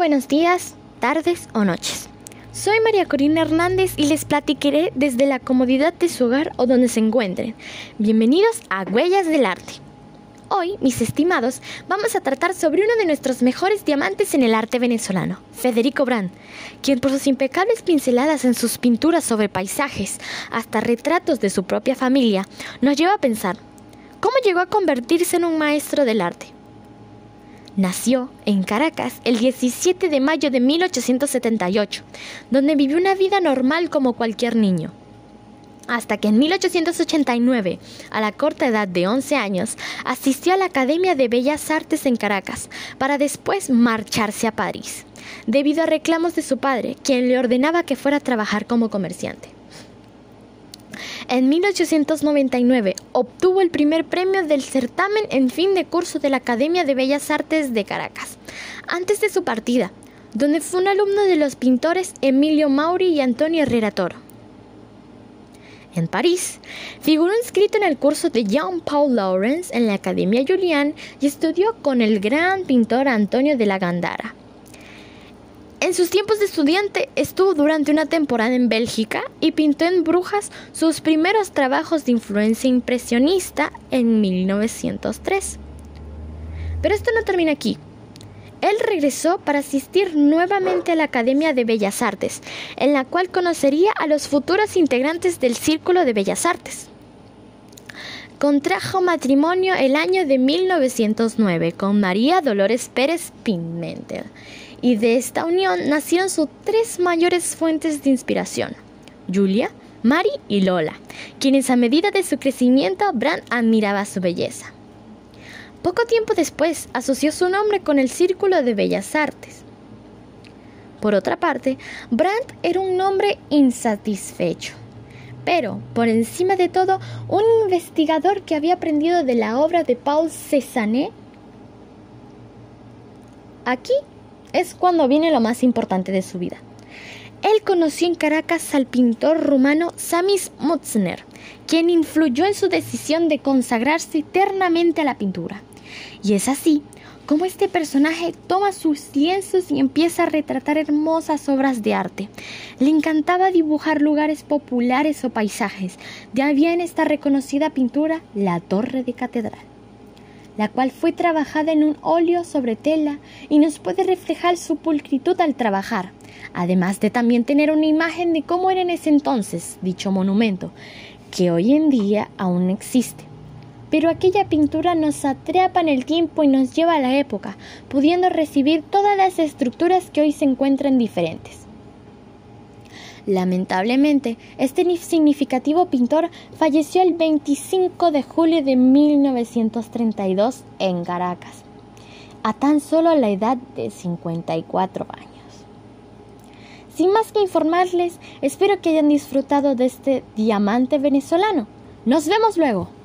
buenos días, tardes o noches. Soy María Corina Hernández y les platicaré desde la comodidad de su hogar o donde se encuentren. Bienvenidos a Huellas del Arte. Hoy, mis estimados, vamos a tratar sobre uno de nuestros mejores diamantes en el arte venezolano, Federico Brand, quien por sus impecables pinceladas en sus pinturas sobre paisajes, hasta retratos de su propia familia, nos lleva a pensar, ¿cómo llegó a convertirse en un maestro del arte? Nació en Caracas el 17 de mayo de 1878, donde vivió una vida normal como cualquier niño. Hasta que en 1889, a la corta edad de 11 años, asistió a la Academia de Bellas Artes en Caracas, para después marcharse a París, debido a reclamos de su padre, quien le ordenaba que fuera a trabajar como comerciante. En 1899 obtuvo el primer premio del certamen en fin de curso de la Academia de Bellas Artes de Caracas, antes de su partida, donde fue un alumno de los pintores Emilio Mauri y Antonio Herrera Toro. En París, figuró inscrito en el curso de Jean-Paul Laurens en la Academia Julian y estudió con el gran pintor Antonio de la Gandara. En sus tiempos de estudiante estuvo durante una temporada en Bélgica y pintó en Brujas sus primeros trabajos de influencia impresionista en 1903. Pero esto no termina aquí. Él regresó para asistir nuevamente a la Academia de Bellas Artes, en la cual conocería a los futuros integrantes del Círculo de Bellas Artes. Contrajo matrimonio el año de 1909 con María Dolores Pérez Pimentel y de esta unión nacieron sus tres mayores fuentes de inspiración, Julia, Mari y Lola, quienes a medida de su crecimiento Brand admiraba su belleza. Poco tiempo después asoció su nombre con el Círculo de Bellas Artes. Por otra parte, Brandt era un hombre insatisfecho, pero por encima de todo un investigador que había aprendido de la obra de Paul Cézanne. Aquí es cuando viene lo más importante de su vida. Él conoció en Caracas al pintor rumano Samis Mutzner, quien influyó en su decisión de consagrarse eternamente a la pintura. Y es así como este personaje toma sus lienzos y empieza a retratar hermosas obras de arte. Le encantaba dibujar lugares populares o paisajes. De ahí viene esta reconocida pintura, la Torre de Catedral la cual fue trabajada en un óleo sobre tela y nos puede reflejar su pulcritud al trabajar, además de también tener una imagen de cómo era en ese entonces dicho monumento, que hoy en día aún existe. Pero aquella pintura nos atrapa en el tiempo y nos lleva a la época, pudiendo recibir todas las estructuras que hoy se encuentran diferentes. Lamentablemente, este significativo pintor falleció el 25 de julio de 1932 en Caracas, a tan solo la edad de 54 años. Sin más que informarles, espero que hayan disfrutado de este diamante venezolano. Nos vemos luego.